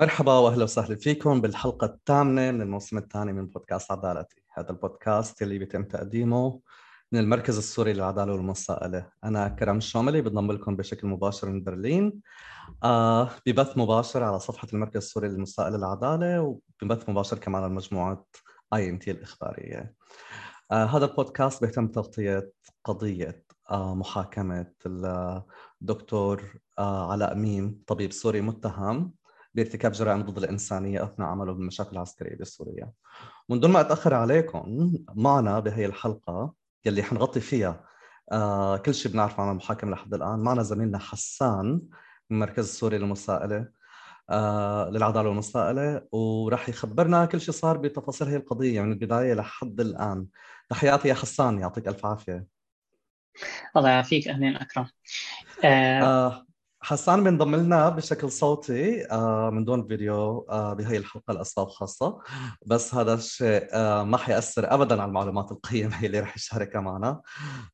مرحبا واهلا وسهلا فيكم بالحلقة الثامنة من الموسم الثاني من بودكاست عدالتي، هذا البودكاست اللي بيتم تقديمه من المركز السوري للعدالة والمساءلة، أنا كرم الشوملي بنضم لكم بشكل مباشر من برلين. آه ببث مباشر على صفحة المركز السوري للمساءلة للعدالة وببث مباشر كمان على مجموعة IMT الإخبارية. آه هذا البودكاست بيهتم بتغطيه قضية آه محاكمة الدكتور آه علاء مين طبيب سوري متهم. بارتكاب جرائم ضد الإنسانية أثناء عمله بالمشاكل العسكرية بسوريا من دون ما أتأخر عليكم معنا بهي الحلقة يلي حنغطي فيها آه كل شيء بنعرفه عن المحاكمة لحد الآن معنا زميلنا حسان من المركز السوري للمساءلة آه للعدالة والمساءلة وراح يخبرنا كل شيء صار بتفاصيل هي القضية من البداية لحد الآن. تحياتي يا حسان يعطيك ألف عافية. الله يعافيك أهلين أكرم. آه آه حسان بينضم لنا بشكل صوتي آه، من دون فيديو آه، بهي الحلقة لاسباب خاصة. بس هذا الشيء آه، ما حيأثر ابدا على المعلومات القيمة اللي رح يشاركها معنا.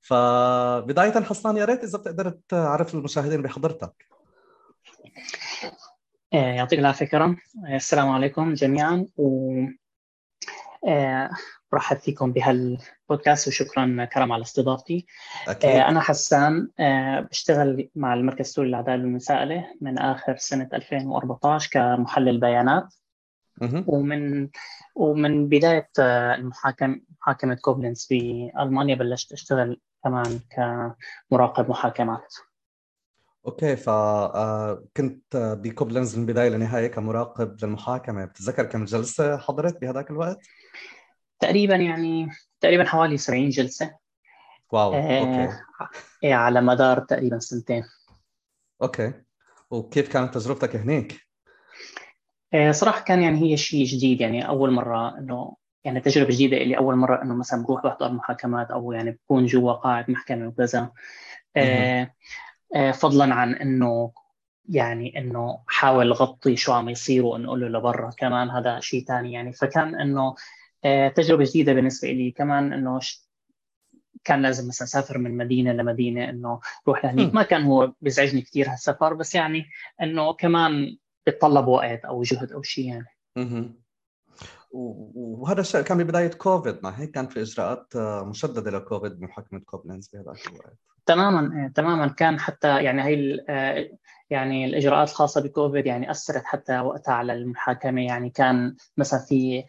فبداية حسان يا ريت إذا بتقدر تعرف المشاهدين بحضرتك. يعطيك العافية كرم. السلام عليكم جميعا و برحب فيكم بهالبودكاست وشكرا كرم على استضافتي. أكيد. آه، أنا حسان آه، بشتغل مع المركز السوري للعداله والمساءله من آخر سنة 2014 كمحلل بيانات ومن ومن بداية آه، المحاكم محاكمة كوبلنز بالمانيا بلشت أشتغل كمان كمراقب محاكمات. okay فكنت بكوبلنز من البداية للنهايه كمراقب للمحاكمة. بتتذكر كم جلسة حضرت بهذاك الوقت؟ تقريبا يعني تقريبا حوالي 70 جلسة. wow آه okay. إيه على مدار تقريبا سنتين. okay. وكيف كانت تجربتك هناك؟ آه صراحة كان يعني هي شيء جديد. يعني أول مرة إنه يعني تجربة جديدة لي أول مرة إنه مثلا بروح بحضر محاكمات أو يعني بكون جوا قاعه محكمة وكذا. آه آه فضلا عن إنه يعني إنه حاول غطي شو عم يصير وإنه له لبرا كمان هذا شيء ثاني يعني فكان إنه تجربة جديدة بالنسبة لي. كمان إنه كان لازم مثلا أسافر من مدينة لمدينة إنه روح لهنيك. ما كان هو بيزعجني كثير هالسفر بس يعني إنه كمان بيتطلب وقت أو جهد أو شيء يعني. وهذا الشيء كان ببداية كوفيد ما هيك كان في إجراءات آه، مشددة لكوفيد بمحاكمه كوبلنز بهذاك الوقت؟ تماما إيه، تماما. كان حتى يعني هي آه، يعني الإجراءات الخاصة بكوفيد يعني أثرت حتى وقتها على المحاكمة. يعني كان مثلا في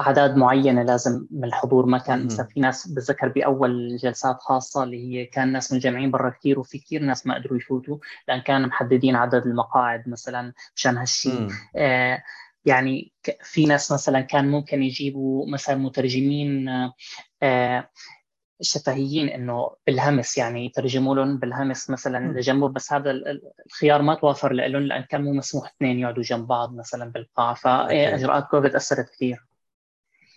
أعداد معينة لازم من الحضور. ما كان مثلا في ناس بتذكر بأول جلسات خاصة اللي هي كان ناس متجمعين برا كثير وفي كثير ناس ما قدروا يفوتوا لأن كان محددين عدد المقاعد مثلا مشان هالشيء آه يعني في ناس مثلا كان ممكن يجيبوا مثلا مترجمين آه شفهيين إنه بالهمس يعني يترجموا لهم بالهمس مثلا لجنبه بس هذا الخيار ما توافر لهم لأن كان مو مسموح اثنين يقعدوا جنب بعض مثلا بالقاعة. فاجراءات كوفيد أثرت كثير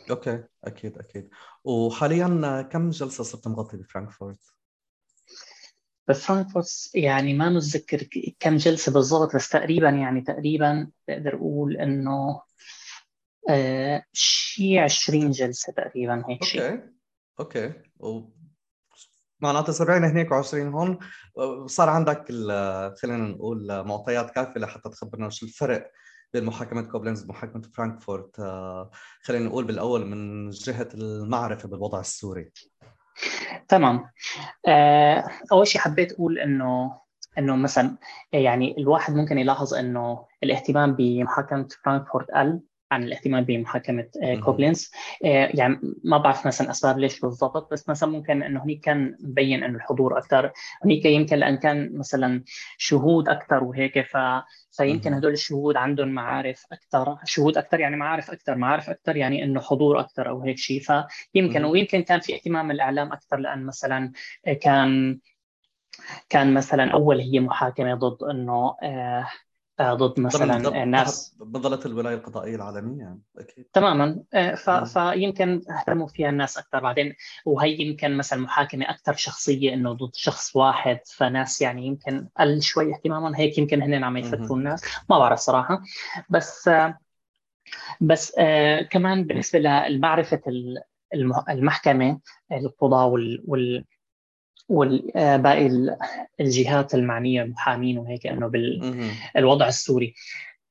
okay أكيد أكيد. وحاليا كم جلسة صرت مغطي بفرانكفورت؟ بفرانكفورت يعني ما متذكر كم جلسة بالضبط بس تقريبا يعني تقريبا بقدر أقول إنه آه شيء 20 جلسة تقريبا هيك شيء okay okay. و... معناته 70 هناك و20 هون. صار عندك خلينا نقول معطيات كافية لحتى تخبرنا شو الفرق بين محاكمة كوبلنز ومحاكمه فرانكفورت. آه، خلينا نقول بالأول من جهة المعرفة بالوضع السوري. تمام. آه، أول شيء حبيت أقول إنه إنه مثلا يعني الواحد ممكن يلاحظ إنه الاهتمام بمحاكمة فرانكفورت قل. عن الاهتمام بمحاكمة آه، كوبلينز. يعني ما بعرف مثلا اسباب ليش بالضبط بس مثلا ممكن إنه هنيك كان مبين إنه الحضور أكثر. هنيك يمكن لأن كان مثلا شهود أكثر وهيك ف فيمكن هدول الشهود عندهم معارف أكثر شهود أكثر يعني معارف أكثر معارف أكثر يعني إنه حضور أكثر أو هيك شيء. فيمكن ويمكن كان في اهتمام الإعلام أكثر لأن مثلا كان كان مثلا أول هي محاكمة ضد إنه آه آه، ضد مثلا ناس بظلت الولاية القضائية العالمية أكيد. تماما. آه، ف... فيمكن اهتموا فيها الناس أكثر بعدين وهي يمكن مثلا محاكمة أكثر شخصية إنه ضد شخص واحد فناس يعني يمكن قل شوي اهتماما. هيك يمكن هن عم يفتروا الناس. ما بعرف صراحة. بس آه، بس آه كمان بالنسبة لمعرفة المحكمة القضاء وال, وال وباقي الجهات المعنية المحامين وهيك إنه بالوضع السوري.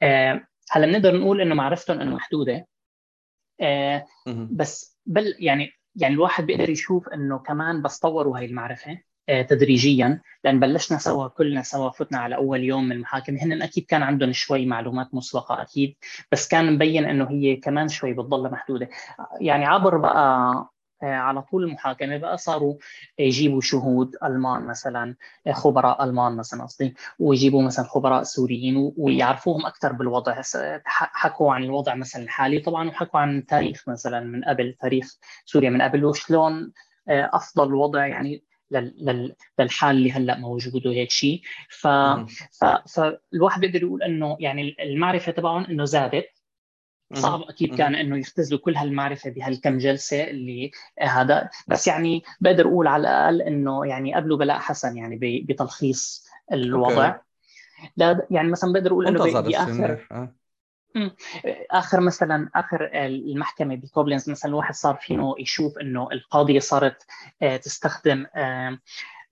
آه، هلأ بنقدر نقول إنه معرفتهم إنه محدودة. آه بس بل يعني يعني الواحد بيقدر يشوف إنه كمان بس طوروا هاي المعرفة آه تدريجيا. لأن بلشنا سوا كلنا سوا فتنا على أول يوم من المحاكمه هن أكيد كان عندهم شوي معلومات مسبقة أكيد بس كان مبين إنه هي كمان شوي بتضل محدودة. يعني عبر بقى على طول المحاكمة بقى صاروا يجيبوا شهود ألمان مثلا آه، خبراء ألمان مثلا قصدي ويجيبوا مثلا خبراء سوريين ويعرفوهم أكثر بالوضع. حكوا عن الوضع مثلا الحالي طبعا وحكوا عن تاريخ مثلا من قبل تاريخ سوريا من قبل وشلون آه، أفضل وضع يعني للحال اللي هلأ موجود وهيك شيء ف... فالواحد بيقدر يقول إنه يعني المعرفة تبعهم إنه زادت. صعب أكيد كان إنه يختزلوا كل هالمعرفة بهالكم جلسة اللي هذا. بس يعني بقدر أقول على الأقل إنه يعني قبلوا بلاء حسن يعني بتلخيص الوضع. لا يعني مثلا بقدر أقول إنه باخر آه. آخر مثلا آخر المحكمة بكوبلينز مثلا الواحد صار فيه يشوف إنه القاضية صارت آه، تستخدم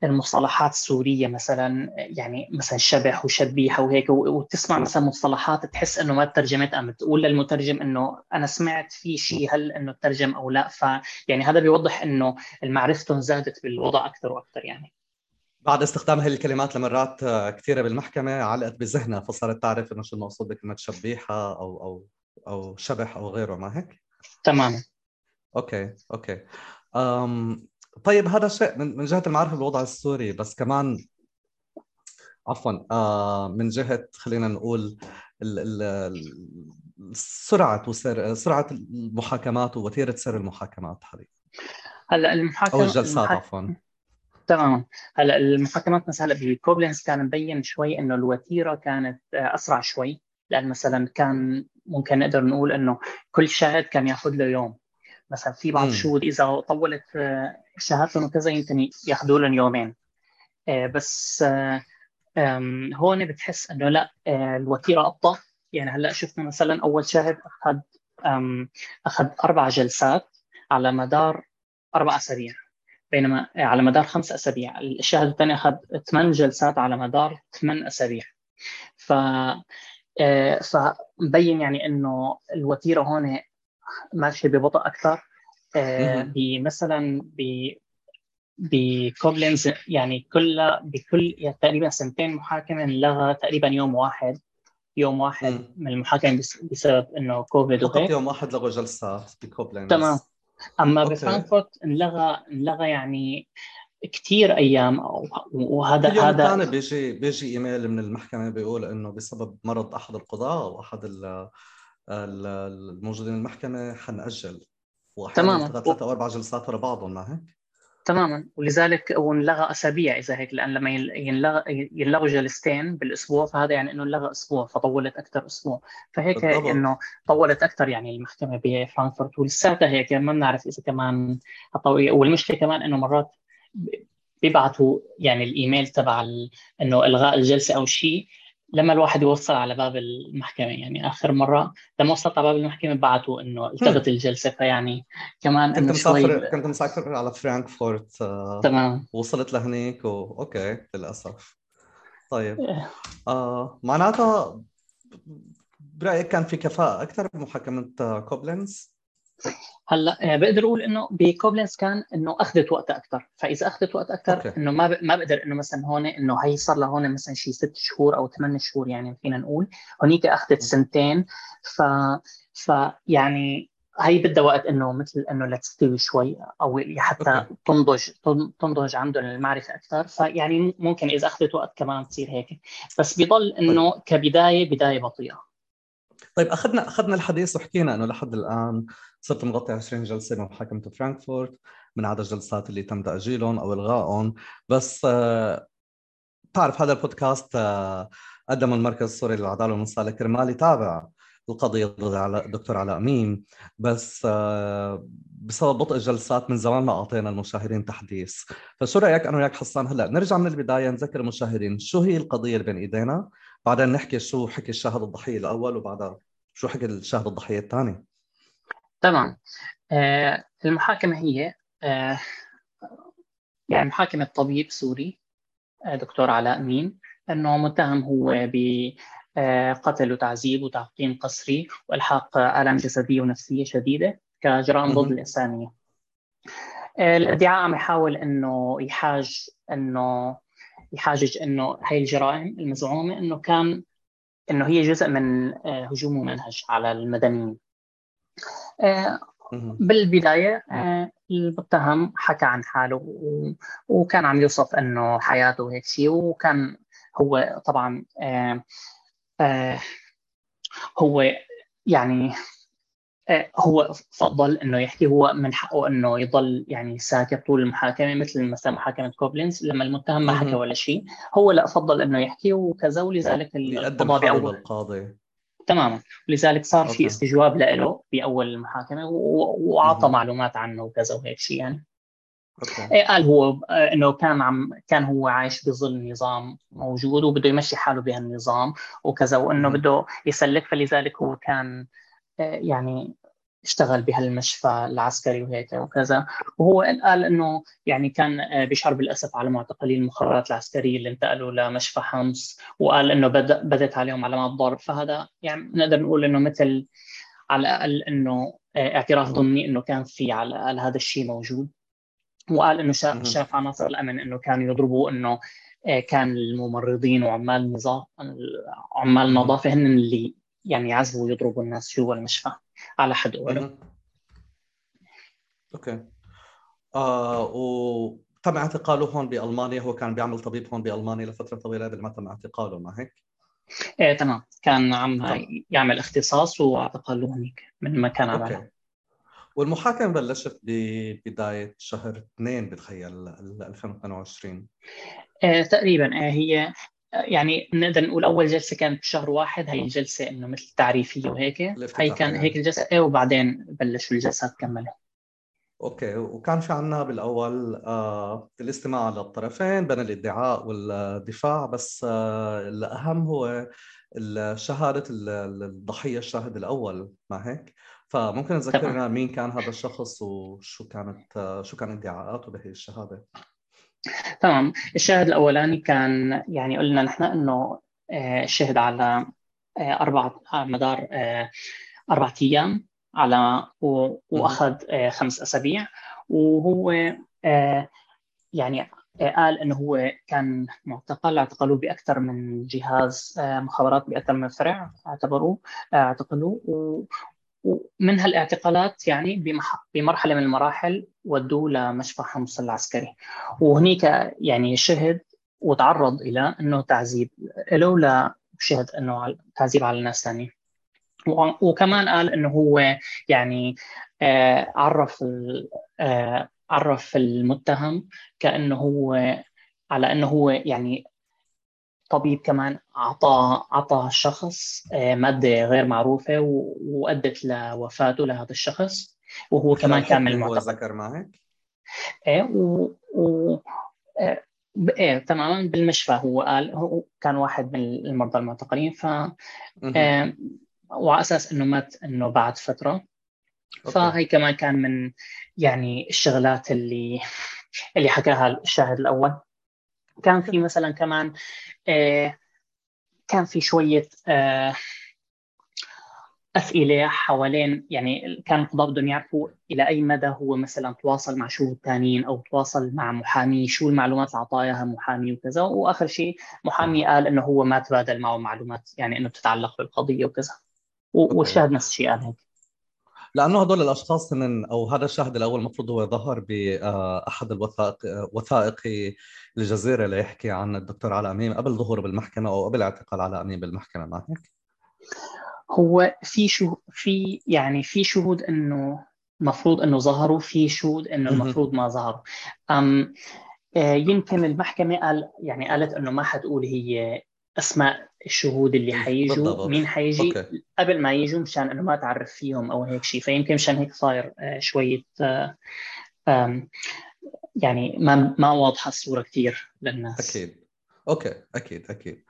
المصطلحات السورية مثلا يعني مثلا شبح وشبيحة وهيك وتسمع مثلا مصطلحات تحس إنه ما ترجمت ام تقول للمترجم إنه أنا سمعت في شيء هل إنه ترجم أو لا. فيعني هذا بيوضح إنه معرفتهم زادت بالوضع أكثر وأكثر يعني. بعد استخدام هذه الكلمات لمرات كثيرة بالمحكمة علقت بذهنها فصارت تعرف إنه شو المقصود بكلمة شبيحة أو أو أو شبح أو غيره ما هيك؟ تماما. okay okay. أم طيب هذا شيء من, من جهة المعرفة بالوضع السوري بس كمان عفوا آه من جهة خلينا نقول ال ال سرعة وسر سرعة المحاكمات ووتيرة سير المحاكمات حاليا هلأ المحاكمه أو الجلسات. عفوا. تماما. هلأ المحاكمات مثلا هلأ بكوبلنس كان مبين شوي إنه الوتيرة كانت آه، أسرع شوي لأن مثلا كان ممكن نقدر نقول إنه كل شاهد كان يأخذ له يوم. مثلا في بعض الشهود إذا طولت آه، شهادتهم وكذا يمكن ياخذوا لهم يومين. آه، بس هون بتحس إنه لا الوتيرة أبطأ. يعني هلأ شفنا مثلا أول شاهد أخذ أخذ أربع جلسات على مدار أربع أسابيع. بينما على مدار خمس أسابيع. الشاهد الثاني أخذ ثمان جلسات على مدار ثمان أسابيع. ف آه، فمبين يعني إنه الوتيرة هون ماشيه ببطء أكثر. آه، بمثلا ب بكوبلينز يعني كل بكل يعني تقريبا سنتين محاكمة انلغى تقريبا يوم واحد. يوم واحد مم. من المحاكمة بسبب إنه كوفيد وهيك. يوم واحد لغوا جلسات بكوبلينز تمام. أما بفرانكفورت انلغى انلغى يعني كثير أيام. وهذا اليوم هذا الثاني بيجي بيجي إيميل من المحكمة بيقول إنه بسبب مرض أحد القضاه أو أحد الموجودين المحكمة حنأجل. تماما. ثلاث أو أربع جلسات ورا بعضهم ما هيك؟ تماما. ولذلك وانلغى أسابيع إذا هيك لأن لما ينلغى ينلغوا جلستين بالأسبوع فهذا يعني إنه انلغى أسبوع فطولت أكثر أسبوع. فهيك إنه طولت أكثر يعني المحكمة بفرانكفورت ولساتها هيك ما بنعرف إذا كمان والمشكلة كمان إنه مرات بيبعثوا يعني الإيميل تبع إنه إلغاء الجلسة أو شيء. لما الواحد يوصل على باب المحكمة يعني آخر مرة لما وصلت على باب المحكمة بعثوا إنه التغت الجلسة فيعني كمان كنت مسافر شوي... كنت مسافر على فرانكفورت آه تمام. وصلت لهنيك و... okay للأسف. طيب. إيه. آه معناتها برأيك كان في كفاءة أكثر بمحاكمة كوبلينز هلا آه، بقدر أقول إنه بكوبلنس كان إنه أخذت وقت أكثر فإذا أخذت وقت أكثر إنه ما ب... ما بقدر إنه مثلا هون إنه هي صار لها هون مثلا شيء ست شهور أو ثمان شهور يعني فينا نقول. هونيك أخذت سنتين. ف فيعني هي بدها وقت إنه مثل إنه لتستوي شوي أو حتى. تنضج تنضج عندهم المعرفة أكثر فيعني ممكن إذا أخذت وقت كمان تصير هيك. بس بيضل إنه طيب. كبداية بداية بطيئة. طيب أخذنا أخذنا الحديث وحكينا إنه لحد الآن صرت مغطي 20 جلسة بمحاكمه فرانكفورت من عدد الجلسات اللي تم تأجيلهم أو إلغائهم. بس آه تعرف هذا البودكاست آه قدم المركز السوري للعدالة والمساءلة كرمال يتابع القضية ضد الدكتور علاء أمين. بس آه، بسبب بطء الجلسات من زمان ما أعطينا المشاهدين تحديث. فشو رأيك أنا وياك حسان هلأ؟ نرجع من البداية نذكر المشاهدين شو هي القضية اللي بين إيدينا بعدين نحكي شو حكي الشاهد الضحية الأول وبعدها شو حكي الشاهد الضحية الثاني. تمام آه المحاكمة هي آه يعني محاكمة طبيب سوري آه دكتور علاء أمين أنه متهم هو ب قتل وتعذيب وتعقيم قسري وإلحاق آلام جسدية ونفسية شديدة كجرائم ضد الإنسانية. الادعاء عم يحاول أنه يحاج أنه يحاجج أنه هاي الجرائم المزعومة أنه كان أنه هي جزء من هجوم ممنهج على المدنيين. آه، بالبداية آه، المتهم حكى عن حاله وكان عم يوصف إنه حياته وهيك شيء وكان هو طبعا هو يعني آه، هو فضل إنه يحكي هو من حقه إنه يضل يعني ساكت طول المحاكمة مثل مثلا محاكمة كوبلينز. لما المتهم ما حكى ولا شيء هو لا فضل إنه يحكي وكذا ولذلك القضاء بأول القاضي تماما ولذلك صار أوكي. في استجواب له بأول المحاكمة وأعطى معلومات عنه وكذا وهيك شيء يعني أوكي. إيه، قال هو آه، إنه كان عم كان هو عايش بظل نظام موجود وبده يمشي حاله بهالنظام وكذا وإنه بده يسلك فلذلك هو كان يعني اشتغل بهالمشفى العسكري وهيك وكذا. وهو قال إنه يعني كان بيشعر بالأسف على معتقلي المخابرات العسكرية اللي انتقلوا لمشفى حمص وقال إنه بدت عليهم علامات ضرب فهذا يعني نقدر نقول إنه مثل على الأقل إنه اعتراف ضمني إنه كان في على الأقل هذا الشيء موجود. وقال إنه شاف عناصر الأمن إنه كانوا يضربوا إنه كان الممرضين وعمال النظام عمال النظافه هن اللي يعني يعذبوا ويضربوا الناس جوا المشفى. على حد قوله أوكي. آه وتم اعتقاله هون بألمانيا؟ هو كان بيعمل طبيب هون بألمانيا لفترة طويلة قبل ما تم اعتقاله ما هيك؟ إيه تمام. كان عم يعمل اختصاص واعتقلوه هنيك من مكان عمله والمحاكمه بلشت ببدايه شهر اثنين بتخيل 2022 إيه تقريبا إيه هي يعني نقدر نقول أول جلسة كانت بشهر واحد هي الجلسه إنه مثل تعريفيه وهيك. هي كان هيك الجلسه إيه وبعدين بلشوا الجلسات كملوا أوكي وكان في عندنا بالأول؟ آه الاستماع للطرفين بين الإدعاء والدفاع بس آه الأهم هو شهاده الضحية الشاهد الأول ما هيك؟ فممكن تذكرنا مين كان هذا الشخص وشو كانت آه شو كان إدعاءاته بهي الشهادة؟ تمام. الشاهد الأولاني كان يعني قلنا نحن إنه آه، شهد على آه، أربع على مدار آه، أربع أيام على وأخذ خمس أسابيع. وهو يعني قال إنه هو كان معتقل اعتقلوه بأكثر من جهاز مخابرات بأكثر من فرع اعتبروه اعتقلوه. ومن هالاعتقالات يعني بمرحلة من المراحل ودوه لمشفى حمص العسكري. وهنيك يعني شهد وتعرض إلى إنه تعذيب له شهد إنه تعذيب على الناس ثانية وكمان قال إنه هو يعني آه عرف آه عرف المتهم كأنه هو على إنه هو يعني طبيب كمان أعطى أعطى الشخص آه، مادة غير معروفة وأدت لوفاته لهذا الشخص وهو كمان كان من المعتقل ذكر معك؟ إيه و, و... إيه تماما بالمشفى هو قال هو كان واحد من المرضى المعتقلين ف آه، وعلى أساس إنه مات إنه بعد فترة. فهي كمان كان من يعني الشغلات اللي اللي حكاها الشاهد الأول. كان في مثلا كمان آه، كان في شوية آه، أسئلة حوالين يعني كان القضاء بدهم يعرفوا إلى أي مدى هو مثلا تواصل مع شهود ثانيين أو تواصل مع محامي شو المعلومات اللي أعطاها محامي وكذا. وآخر شيء محامي قال إنه هو ما تبادل معه معلومات يعني إنه بتتعلق بالقضية وكذا. والشاهد نفس الشيء قال هيك. لأنه هدول الأشخاص هن أو هذا الشاهد الأول المفروض هو ظهر باحد الوثائق وثائقي الجزيرة اللي يحكي عن الدكتور علاء أمين قبل ظهوره بالمحكمة أو قبل اعتقال علاء أمين بالمحكمة ما هيك؟ هو في شو في يعني في شهود إنه المفروض إنه ظهروا في شهود إنه المفروض ما ظهروا أم آه، يمكن المحكمة قال يعني قالت إنه ما حتقول هي أسماء الشهود اللي حيجوا مين حيجي؟ أوكي. قبل ما يجوا مشان إنه ما تعرف فيهم أو هيك شيء فيمكن مشان هيك صاير آه، شوية آه، يعني ما ما واضحة الصورة كثير للناس. أكيد. أوكي أكيد أكيد.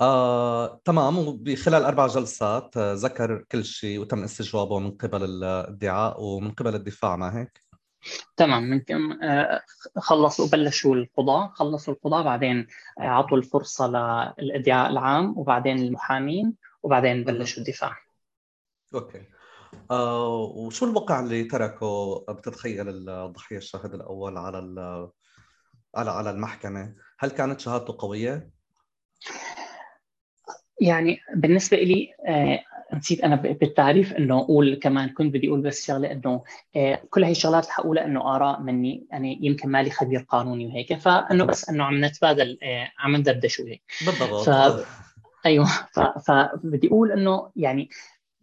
آه، تمام. وبخلال أربع جلسات آه، ذكر كل شيء وتم استجوابه من قبل الادعاء ومن قبل الدفاع ما هيك؟ تمام ممكن آه، خلصوا بلشوا القضاة خلصوا القضاة بعدين اعطوا الفرصة للإدعاء العام وبعدين المحامين وبعدين بلشوا الدفاع. أوكي. آه وشو الوقع اللي تركه؟ بتتخيل الضحية الشاهد الأول على على على المحكمة. هل كانت شهادته قوية؟ يعني بالنسبة لي آه نسيت أنا بالتعريف إنه أقول كمان كنت بدي أقول بس شغلة إنه آه كل هي الشغلات رح أقولها إنه آراء مني يعني يمكن مالي خبير قانوني وهيك. فإنه بس إنه عم نتبادل آه عم ندردش وهيك بالضبط. ف... أيوه. ف... فبدي أقول إنه يعني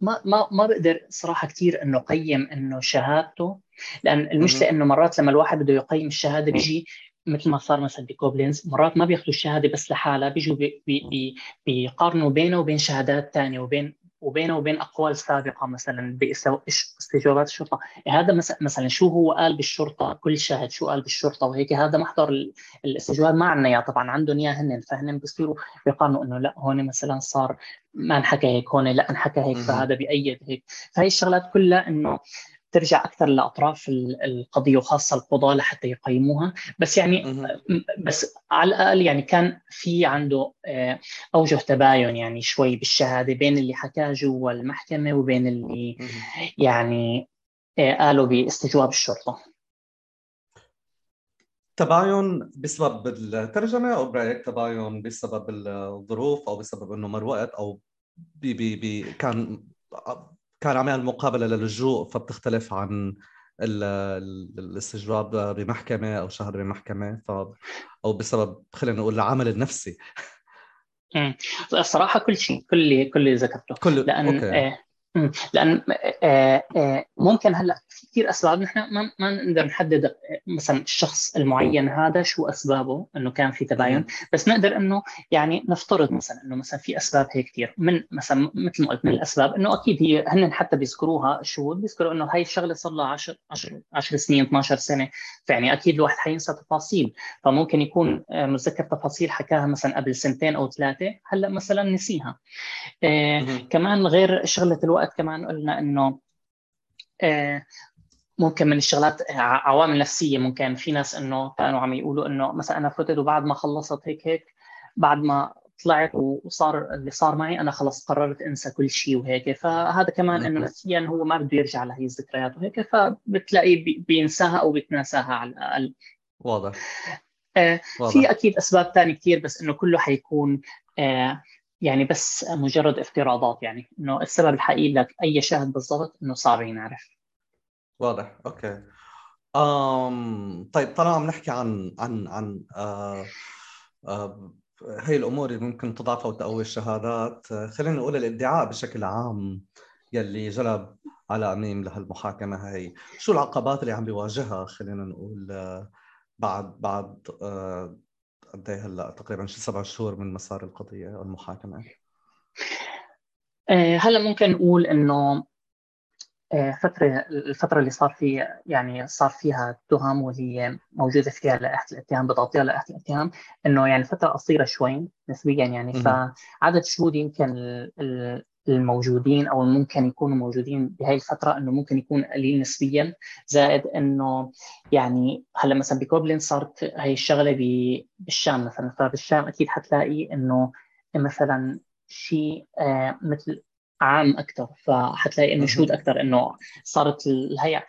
ما ما ما بقدر صراحة كثير إنه قيم إنه شهادته لأن المشكلة إنه مرات لما الواحد بده يقيم الشهادة بيجي مثل ما صار مثلا بكوبلينز مرات ما بياخذوا الشهادة بس لحالها بيجوا بي بي بيقارنوا بينه وبين شهادات ثانية وبين وبينه وبين أقوال سابقة مثلا باستجوابات الشرطة. هذا مثلا شو هو قال بالشرطة؟ كل شاهد شو قال بالشرطة؟ وهيك هذا محضر الاستجواب ما عندنا اياه طبعا عندهم اياه هن فهن بيصيروا بيقارنوا إنه لا هون مثلا صار ما انحكى هيك هون لا انحكى هيك فهذا بيأيد هيك. فهي الشغلات كلها إنه ترجع أكثر لأطراف القضية وخاصة القضاة لحتى يقيموها. بس يعني بس على الأقل يعني كان في عنده آه، أوجه تباين يعني شوي بالشهادة بين اللي حكاه جوا المحكمه وبين اللي يعني آه، قالوا باستجواب الشرطة. تباين بسبب الترجمة أو برايك تباين بسبب الظروف أو بسبب إنه مر وقت أو بي بي بي كان كان عم يعمل مقابلة للجوء فبتختلف عن الاستجواب بمحكمة أو شهر بمحكمة. ف أو بسبب خلينا نقول العمل النفسي. الصراحه كل شيء كل اللي كل اللي ذكرته. كل لأن أوكي. لأن آه، آه، ممكن هلأ في كثير أسباب نحن ما ما نقدر نحدد آه، مثلا الشخص المعين هذا شو أسبابه إنه كان في تباين. بس نقدر إنه يعني نفترض مثلا إنه مثلا في أسباب هيك كثير من مثلا مثل ما قلت من الأسباب إنه أكيد هي هن حتى بيذكروها الشهود بيذكروا إنه هاي الشغلة صار لها 10 10 10 سنين 12 سنة. فيعني أكيد الواحد حينسى تفاصيل. فممكن يكون متذكر تفاصيل حكاها مثلا قبل سنتين أو ثلاثة هلأ مثلا نسيها. كمان غير شغلة الوقت وقت كمان قلنا إنه آه، ممكن من الشغلات عوامل نفسية ممكن. في ناس إنه كانوا عم يقولوا إنه مثلا أنا فتت وبعد ما خلصت هيك هيك بعد ما طلعت وصار اللي صار معي أنا خلص قررت أنسى كل شيء وهيك. فهذا كمان إنه نفسيا هو ما بده يرجع لهي الذكريات وهيك فبتلاقيه بينساها أو بيتناساها على الأقل. واضح. آه. في أكيد أسباب ثانية كثير بس إنه كله حيكون آه يعني بس مجرد افتراضات يعني إنه السبب الحقيقي لك أي شاهد بالضبط إنه صعب ينعرف واضح أوكي. أم طيب طالما عم نحكي عن عن عن آه آه هي الأمور اللي ممكن تضعف أو تقوي الشهادات خلينا نقول الادعاء بشكل عام يلي جلب على أميم لهالمحاكمة هي. شو العقبات اللي عم بيواجهها خلينا نقول آه، بعد بعد آه، قد إيه هلا تقريبا شي سبع شهور من مسار القضية أو المحاكمة. آه، هلا ممكن نقول إنه آه، فترة الفترة اللي صار فيها يعني صار فيها تهم واللي موجودة فيها لائحة الاتهام بتغطيها لائحة الاتهام إنه يعني فترة قصيرة شوي نسبيا يعني. فعدد الشهود يمكن الموجودين أو ممكن يكونوا موجودين بهي الفترة إنه ممكن يكون قليل نسبيا. زائد إنه يعني هلأ مثلا بكوبلين صارت هي الشغلة بالشام مثلا. فبالشام أكيد حتلاقي إنه مثلا شيء آه مثل عام أكثر فحتلاقي إنه شهود أكثر إنه صارت الهيئه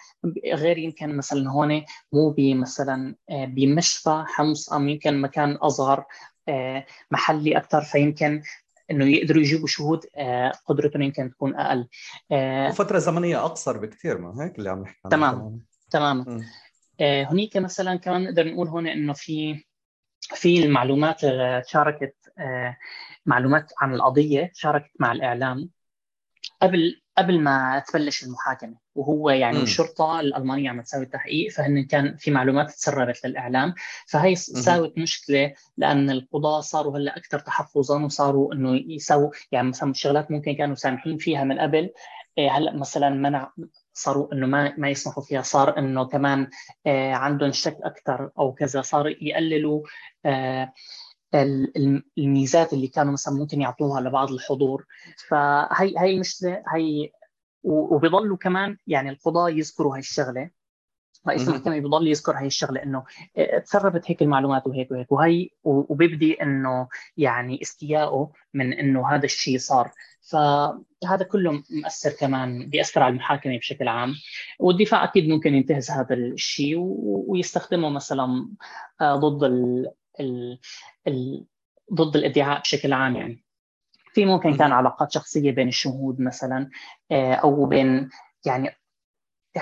غير يمكن مثلا هون مو بمثلا آه، بمشفى حمص أم يمكن مكان أصغر آه، محلي أكثر فيمكن إنه يقدروا يجيبوا شهود آه، قدرتهم يمكن تكون أقل. آه، وفترة زمنية أقصر بكثير ما هيك اللي عم نحكي تمام تماما آه، هنيك مثلا كمان نقدر نقول هون إنه في في المعلومات شاركت معلومات عن القضية شاركت مع الإعلام. قبل قبل ما تبلش المحاكمة وهو يعني م. الشرطه الألمانية عم تساوي التحقيق فهن كان في معلومات تسربت للإعلام. فهي ساوت مشكلة لأن القضاة صاروا هلأ أكثر تحفظا وصاروا إنه يساووا يعني مثلا الشغلات ممكن كانوا سامحين فيها من قبل. إيه، هلأ مثلا منع صاروا إنه ما ما يسمحوا فيها صار إنه كمان آه عندهم شك أكثر أو كذا صار يقللوا آه الميزات اللي كانوا مثلا ممكن يعطوها لبعض الحضور. فهي هي المشكلة هي وبيضلوا كمان يعني القضاة يذكروا هاي الشغلة. رئيس المحكمه بيضل يذكر هاي الشغلة إنه آه، تسربت هيك المعلومات وهيك وهيك. وهي وبيبدي إنه يعني استيائه من إنه هذا الشيء صار. فهذا كله مؤثر كمان بيأثر على المحاكمة بشكل عام. والدفاع أكيد ممكن ينتهز هذا الشيء ويستخدمه مثلا آه، ضد ال ال ضد الإدعاء بشكل عام يعني. في ممكن كان علاقات شخصية بين الشهود مثلا آه، أو بين يعني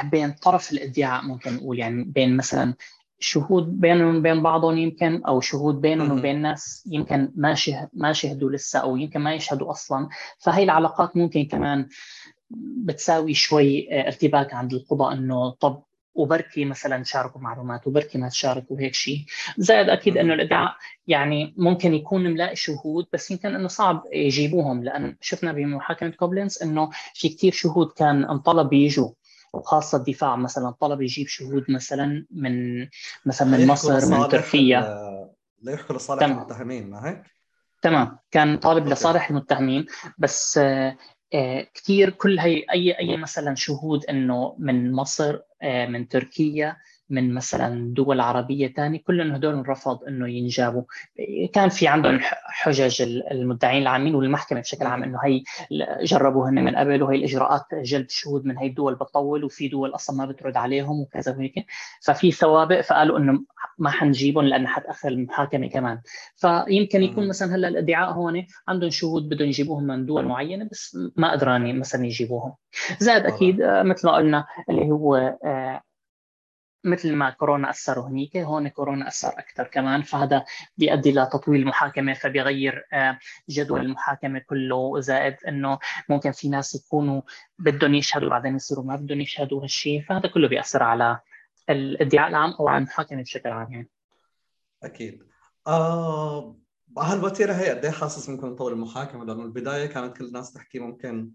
بين طرف الإدعاء ممكن نقول يعني بين مثلا شهود بينهم وبين بعضهم يمكن أو شهود بينهم وبين ناس يمكن ما شه ما شهدوا لسه أو يمكن ما يشهدوا أصلا. فهي العلاقات ممكن كمان بتساوي شوي آه، ارتباك عند القضاء إنه طب وبركي مثلا شاركوا معلومات وبركي ما تشاركوا هيك شيء زائد أكيد إنه الادعاء يعني ممكن يكون ملاقي شهود بس يمكن إنه صعب يجيبوهم لأن شفنا بمحاكمة كوبلينز إنه في كثير شهود كان انطلب يجوا وخاصة الدفاع مثلا طلب يجيب شهود مثلا من مثلا من مصر من تركيا. لا يحكوا لصالح المتهمين ما هيك؟ تمام. كان طالب لصالح المتهمين بس كثير كل هي أي أي مثلا شهود إنه من مصر آه، من تركيا من مثلا دول عربية ثانية كلهم هدول رفض إنه ينجابوا. كان في عندهم حجج المدعين العامين والمحكمة بشكل عام إنه هي جربوا هن من قبل وهي الاجراءات جلب الشهود من هي الدول بتطول وفي دول أصلا ما بترد عليهم وكذا وهيك. ففي سوابق فقالوا إنه ما حنجيبهم لأن حتأخر المحاكمة كمان. فيمكن يكون مثلا هلأ الإدعاء هون عندهم شهود بدهم يجيبوهم من دول معينة بس ما قدران مثلا يجيبوهم. زائد أكيد آه، مثل ما قلنا اللي هو آه، مثل ما كورونا أثر هنيك هون كورونا أثر أكثر كمان. فهذا بيؤدي لتطويل المحاكمة فبيغير آه، جدول المحاكمة كله. زائد إنه ممكن في ناس يكونوا بدهم يشهدوا بعدين يصيروا ما بدهم يشهدوا هالشيء. فهذا كله بيأثر على الادعاء العام أو على المحاكمة بشكل عام يعني. أكيد. آه هالوتيرة هي قد إيه حاسس ممكن تطول المحاكمة؟ لأنه البداية كانت كل الناس تحكي ممكن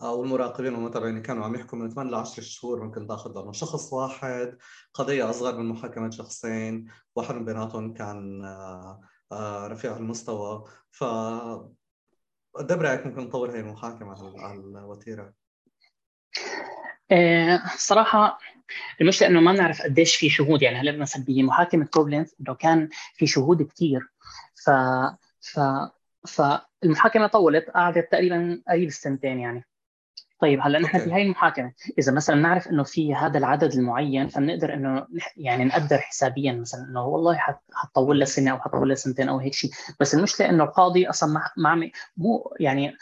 أو المراقبين والمتابعين كانوا عم يحكوا من 8 ل 10 شهور ممكن تأخذ لأنه شخص واحد قضية أصغر من محاكمة شخصين واحد من بيناتهم كان آه، آه، رفيع المستوى. ف قد إيه برأيك ممكن تطور هي المحاكمة على الوتيرة؟ آه، صراحة المشكلة إنه ما بنعرف قديش في شهود. يعني هلأ مثلا بمحاكمة كوبلينز إنه كان في شهود كثير ف ف فالمحاكمة طولت قعدت تقريبا قريب السنتين يعني. طيب هلأ نحن في هاي المحاكمة. إذا مثلا نعرف إنه في هذا العدد المعين فبنقدر إنه يعني نقدر حسابيا مثلا إنه والله حتطول له سنة أو حتطول له سنتين أو هيك شيء بس المشكلة إنه القاضي أصلا ما ما مو يعني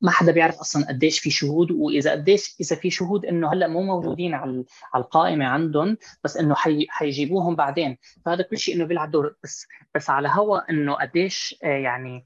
ما حدا بيعرف أصلا قديش في شهود. وإذا قديش إذا في شهود إنه هلأ مو موجودين على على القائمة عندهم بس إنه حي حيجيبوهم بعدين. فهذا كل شيء إنه بيلعب دور. بس بس على هوا إنه قديش آه، يعني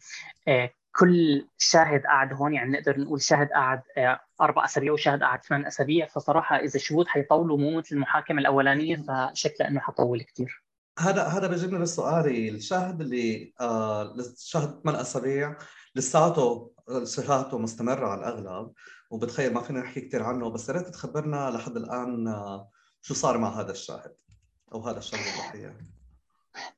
آه، كل شاهد قاعد هون يعني نقدر نقول شاهد قاعد آه، أربع أسابيع وشاهد قاعد ثمان أسابيع. فصراحة إذا الشهود حيطولوا مو مثل المحاكمه الأولانية فشكله إنه حطول كثير هذا هذا بيجيبني لسؤالي. الشاهد اللي آه شاهد ثمان أسابيع لساته شهادته مستمرة على الأغلب وبتخيل ما فينا نحكي كثير عنه بس يا ريت تخبرنا لحد الآن آه شو صار مع هذا الشاهد أو هذا الشاهد الضحيه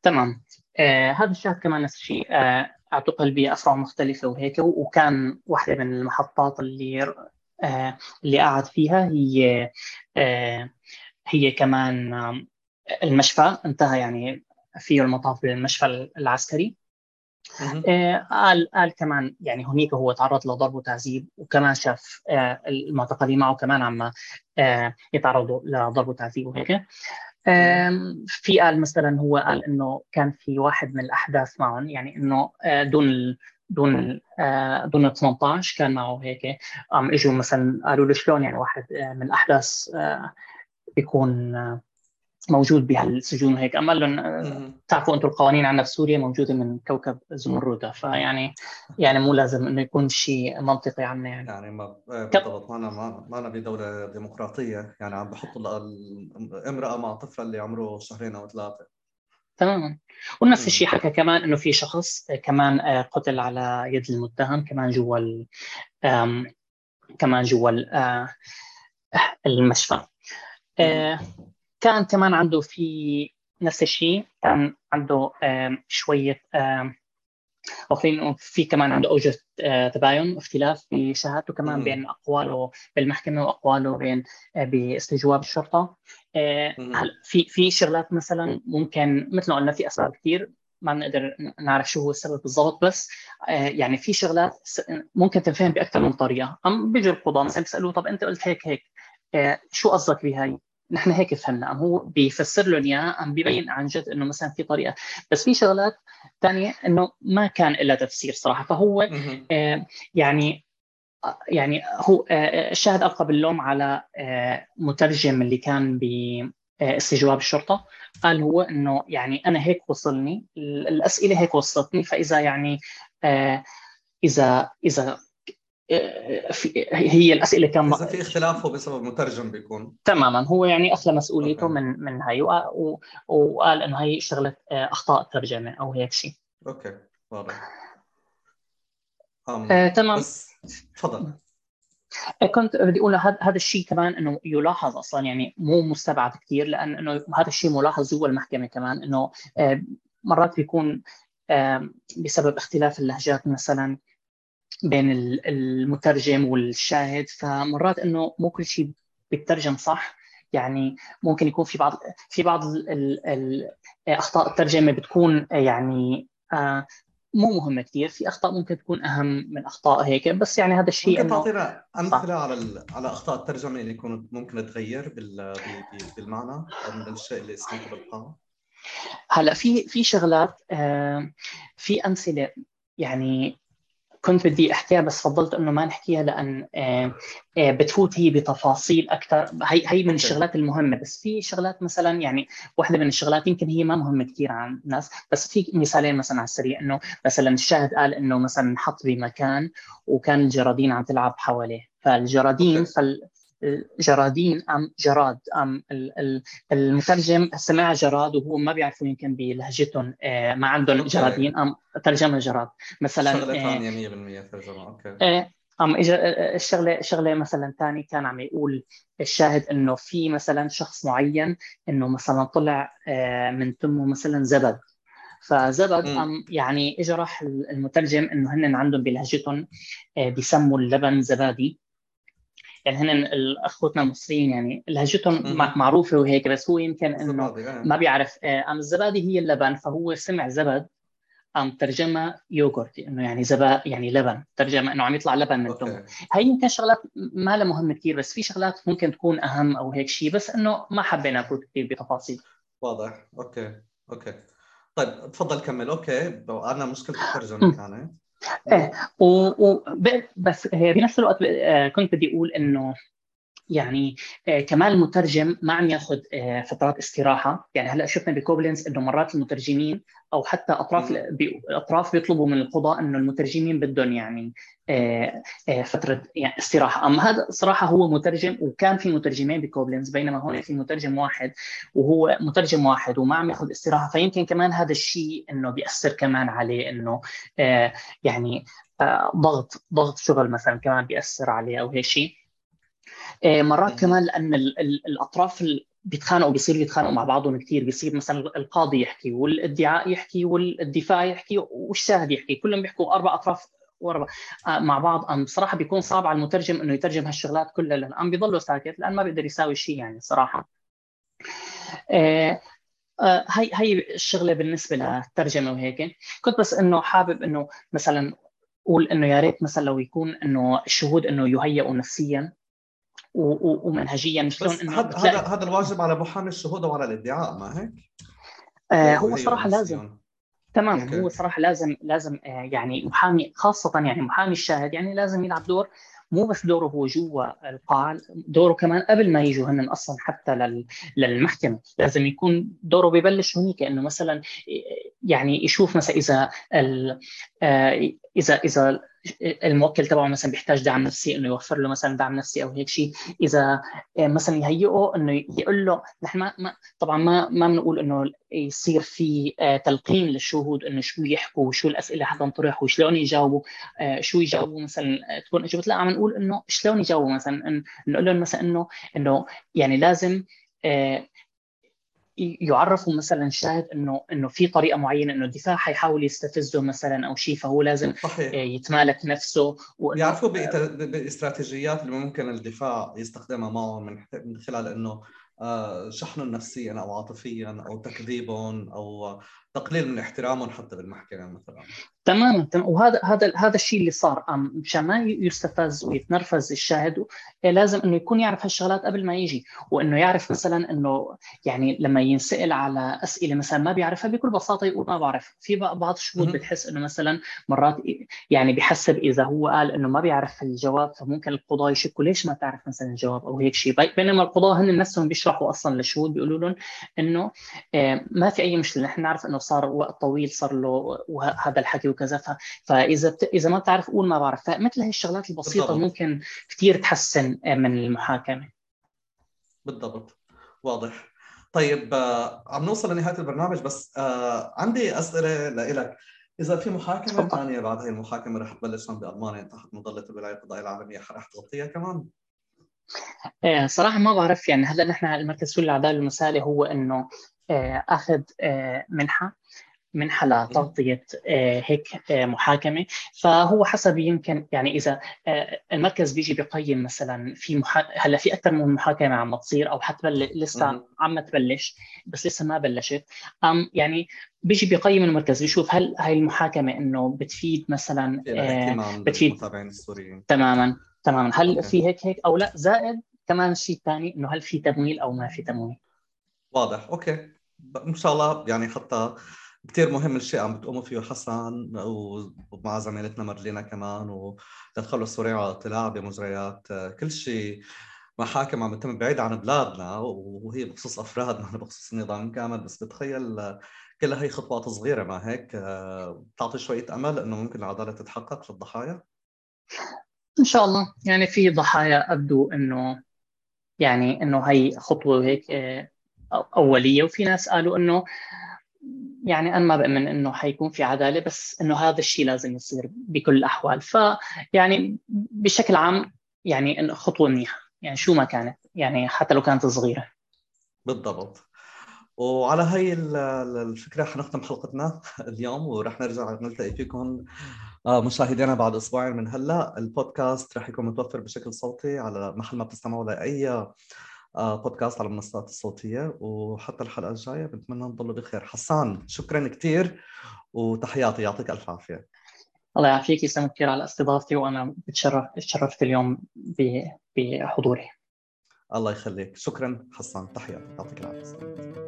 تمام. آه هذا الشاهد كمان نفس الشيء. آه اعتقل بافرع مختلفة وهيك وكان واحدة من المحطات اللي آه اللي قعد فيها هي آه هي كمان آه المشفى انتهى يعني فيه المطاف بالمشفى العسكري. آه قال قال كمان يعني هنيك هو تعرض لضرب وتعذيب وكمان شاف المعتقلين معه كمان عم يتعرضوا لضرب وتعذيب وهيك. في قال مثلا هو قال إنه كان في واحد من الأحداث معهم يعني إنه آه، دون دون آه، دون 18 كان معه هيك. قام إجوا مثلا قالوا له شلون يعني واحد آه، من الأحداث بيكون موجود بهالسجون وهيك أما قال لهم تعرفوا أنتم القوانين عندنا في سوريا موجودة من كوكب زمرده فيعني يعني مو لازم إنه يكون شيء منطقي عنا يعني. يعني ما بالضبط. معنا معنا بدولة ديمقراطية يعني عم بحطوا الامراه مع طفله اللي عمره شهرين أو ثلاثة. تماما. ونفس الشيء حكى كمان إنه في شخص كمان آه، قتل على يد المتهم كمان جوا كمان جوا آه، المشفى. كان كمان عنده في نفس الشيء كان عنده شوية وفي في كمان عنده أوجة آه، تباين اختلاف في شهادته كمان بين أقواله بالمحكمة وأقواله بين آه، باستجواب الشرطة. في في شغلات مثلا ممكن مثل ما قلنا في أسباب كثير ما بنقدر نعرف شو هو السبب بالضبط بس يعني في شغلات ممكن تنفهم بأكثر من طريقة. عم بيجي القضاة مثلا بيسالوه طب أنت قلت هيك هيك شو قصدك بهاي؟ نحن هيك فهمنا. هو بيفسر لهم إياه عم بيبين عن جد إنه مثلا في طريقة. بس في شغلات ثانية إنه ما كان لها تفسير صراحة. فهو آه يعني آه، يعني هو آه الشاهد ألقى باللوم على آه مترجم اللي كان ب آه، استجواب الشرطة. قال هو إنه يعني أنا هيك وصلني الأسئلة هيك وصلتني. فإذا يعني آه، إذا إذا هي الأسئلة كان إذا في اختلاف هو بسبب مترجم بيكون. تماما هو يعني اخلى مسؤوليته أوكي. من من هي وقال إنه هي شغلة آه، أخطاء ترجمة أو هيك شيء. أوكي واضح. آه، تمام. بس تفضل. آه، كنت بدي أقول هذا هذا الشيء كمان إنه يلاحظ أصلا يعني مو مستبعد كثير لأن إنه هذا الشيء ملاحظ جوا المحكمة كمان إنه مرات بيكون بسبب اختلاف اللهجات مثلا بين المترجم والشاهد فمرات إنه مو كل شيء بيترجم صح. يعني ممكن يكون في بعض في بعض أخطاء الترجمة بتكون يعني آه، مو مهمة كثير في أخطاء ممكن تكون أهم من أخطاء هيك. بس يعني هذا الشيء ممكن تعطينا أمثلة على على أخطاء الترجمة اللي يكون ممكن تغير بالمعنى من الشيء اللي سمعته بالقاعه هلأ في في شغلات آه، في أمثلة يعني كنت بدي أحكيها بس فضلت إنه ما نحكيها لأن آه، آه، بتفوت هي بتفاصيل أكثر هي هي من الشغلات المهمة بس في شغلات مثلا يعني واحدة من الشغلات يمكن هي ما مهمة كثير عن الناس بس في مثالين مثلا على السريع إنه مثلا الشاهد قال إنه مثلا انحط بمكان وكان الجرادين عم تلعب حواليه. فالجرادين فال جرادين أم جراد قام المترجم سمع جراد وهو ما بيعرفوا يمكن بلهجتهم آه، ما عندهم جرادين قام ترجمها جراد. مثلا شغلة ثانية 100% ترجمة أوكي. آه، أم آه، الشغلة شغلة مثلا ثاني كان عم يقول الشاهد إنه في مثلا شخص معين إنه مثلا طلع من تمه مثلا زبد. فزبد أم يعني اجى راح المترجم إنه هن عندهم بلهجتهم بيسموا اللبن زبادي. يعني هن أخوتنا المصريين يعني لهجتهم معروفة وهيك بس هو يمكن إنه ما بيعرف آه، أم الزبادي هي اللبن فهو سمع زبد قام ترجمها Joghurt إنه يعني زبا يعني لبن ترجمها إنه عم يطلع لبن من تمه هي يمكن شغلات ما لها مهمه كثير بس في شغلات ممكن تكون أهم أو هيك شيء بس إنه ما حبينا نفوت كثير بتفاصيل. واضح. أوكي. أوكي. طيب تفضل كمل. أوكي. أنا مشكله الترجمة كانت. إيه و... بس بنفس الوقت آه، كنت بدي أقول إنه يعني آه، كمان المترجم ما عم ياخذ آه، فترات استراحة. يعني هلأ شفنا بكوبلينز إنه مرات المترجمين أو حتى أطراف الاطراف بيطلبوا من القضاء إنه المترجمين بدهم يعني آه، فترة يعني استراحة. أما هذا صراحة هو مترجم وكان في مترجمين بكوبلينز بينما هون في مترجم واحد وهو مترجم واحد وما عم ياخذ استراحة. فيمكن كمان هذا الشيء إنه بيأثر كمان عليه إنه يعني ضغط ضغط شغل مثلا كمان بيأثر عليه أو هيك شيء. مرات كمان لأن الأطراف بيتخانقوا بيصير يتخانقوا مع بعضهم كثير بيصير مثلا القاضي يحكي والإدعاء يحكي والدفاع يحكي والشاهد يحكي. كلهم بيحكوا أربع أطراف ورا آه، مع بعض. أم بصراحة بيكون صعب على المترجم إنه يترجم هالشغلات كلها لأن بيضلوا ساكت لأن ما بيقدر يساوي شيء يعني صراحة. آه هي هي الشغلة بالنسبة للترجمة وهيك. كنت بس إنه حابب إنه مثلا أقول إنه يا ريت مثلا لو يكون إنه الشهود إنه يهيئوا نفسيا. ومنهجيا. شلون إنه هذا هذا الواجب على محامي الشهود وعلى الادعاء ما هيك؟ آه هو صراحة لازم. تماما هو صراحة لازم لازم آه يعني محامي خاصة يعني محامي الشاهد يعني لازم يلعب دور. مو بس دوره هو جوا القاعة دوره كمان قبل ما يجوا هن أصلا حتى للمحكمة. لازم يكون دوره ببلش هنيك إنه مثلا يعني يشوف مثلا إذا آه، اذا إذا الموكل تبعه مثلا بيحتاج دعم نفسي إنه يوفر له مثلا دعم نفسي أو هيك شيء إذا آه، مثلا يهيئه إنه يقول له نحن ما, ما طبعا ما ما بنقول إنه يصير في آه، تلقين للشهود إنه شو يحكوا وشو الأسئلة حتنطرح وشلون يجاوبوا شو يجاوبوا مثلا تكون اجوبه لا عم نقول إنه شلون يجاوبوا مثلا نقول لهم مثلا انه إنه يعني لازم يعرفوا مثلا الشاهد إنه إنه في طريقة معينة إنه الدفاع حيحاول يستفزه مثلا أو شيء فهو لازم صحيح. يتمالك نفسه يعرفوا باستراتيجيات اللي ممكن الدفاع يستخدمها معهم من خلال إنه آه، شحنهم نفسيا أو عاطفيا أو تكذيبهم أو تقليل من احترامهم حتى بالمحكمة مثلا. تماما تمام. وهذا هذا هذا الشيء اللي صار. مشان ما يستفز ويتنرفز الشاهد إيه، لازم إنه يكون يعرف هالشغلات قبل ما يجي وإنه يعرف مثلا إنه يعني لما ينسأل على أسئلة مثلا ما بيعرفها بكل بساطة يقول ما بعرف. في بعض الشهود بتحس إنه مثلا مرات يعني بحسب إذا هو قال إنه ما بيعرف الجواب فممكن القضاة يشكوا ليش ما تعرف مثلا الجواب أو هيك شيء. بينما القضاة هن نفسهم بيشرحوا أصلا للشهود بيقولوا لهم إنه إيه، ما في أي مشكلة نحن نعرف إنه صار وقت طويل صار له وهذا الحكي وكذا. فإذا بت... إذا ما بتعرف قول ما بعرف. فمثل هي الشغلات البسيطة بالضبط. ممكن كثير تحسن من المحاكمة. بالضبط. واضح. طيب آه، عم نوصل لنهاية البرنامج بس آه، عندي أسئلة لك إذا في محاكمة ثانية بعد هي المحاكمة رح تبلش بألمانيا تحت مظلة الولاية القضائيه العالمية رح تغطيها كمان؟ آه، صراحة ما بعرف يعني هلأ نحن المركز السوري للعدالة المثالي هو إنه أخذ منحة منحة لتغطية آه، هيك آه، محاكمة. فهو حسب يمكن يعني إذا آه، المركز بيجي بيقيم مثلا في محا... هلأ في أكثر من محاكمة عم تصير أو حتبلش لسه عم تبلش بس لسه ما بلشت. أم يعني بيجي بيقيم المركز بيشوف هل هاي المحاكمة إنه بتفيد مثلا بتفيد المتابعين السوريين تماما تماما. هل في هيك هيك أو لا زائد كمان شيء ثاني إنه هل في تمويل أو ما في تمويل؟ واضح. أوكي. إن شاء الله يعني حتى كثير مهم الشيء عم بتقوموا فيه حسن ومع زميلتنا مارلينا كمان السوري على اطلاع بمجريات كل شيء محاكم عم تتم بعيد عن بلادنا وهي بخصوص افراد نحن بخصوص النظام كامل بس بتخيل كلها هي خطوات صغيرة ما هيك بتعطي شوية أمل إنه ممكن العدالة تتحقق للضحايا؟ إن شاء الله يعني في ضحايا أبدو انه يعني إنه هي خطوة هيك آه، أولية وفي ناس قالوا إنه يعني أنا ما بأمن إنه حيكون في عدالة بس إنه هذا الشيء لازم يصير بكل الأحوال. فيعني بشكل عام يعني خطوة منيحة. يعني شو ما كانت يعني حتى لو كانت صغيرة. بالضبط. وعلى هي الفكرة حنختم حلقتنا اليوم ورح نرجع نلتقي فيكم آه، مشاهدينا بعد أسبوعين من هلأ. البودكاست رح يكون متوفر بشكل صوتي على محل ما بتستمعوا لأي بودكاست على المنصات الصوتية وحتى الحلقة الجاية بتمنى نضلوا بخير. حسان شكرا كثير وتحياتي يعطيك ألف عافية. الله يعافيك يسلم كثير على استضافتي وأنا بتشرف تشرفت اليوم بحضوري. الله يخليك. شكرا حسان تحياتي يعطيك العافية.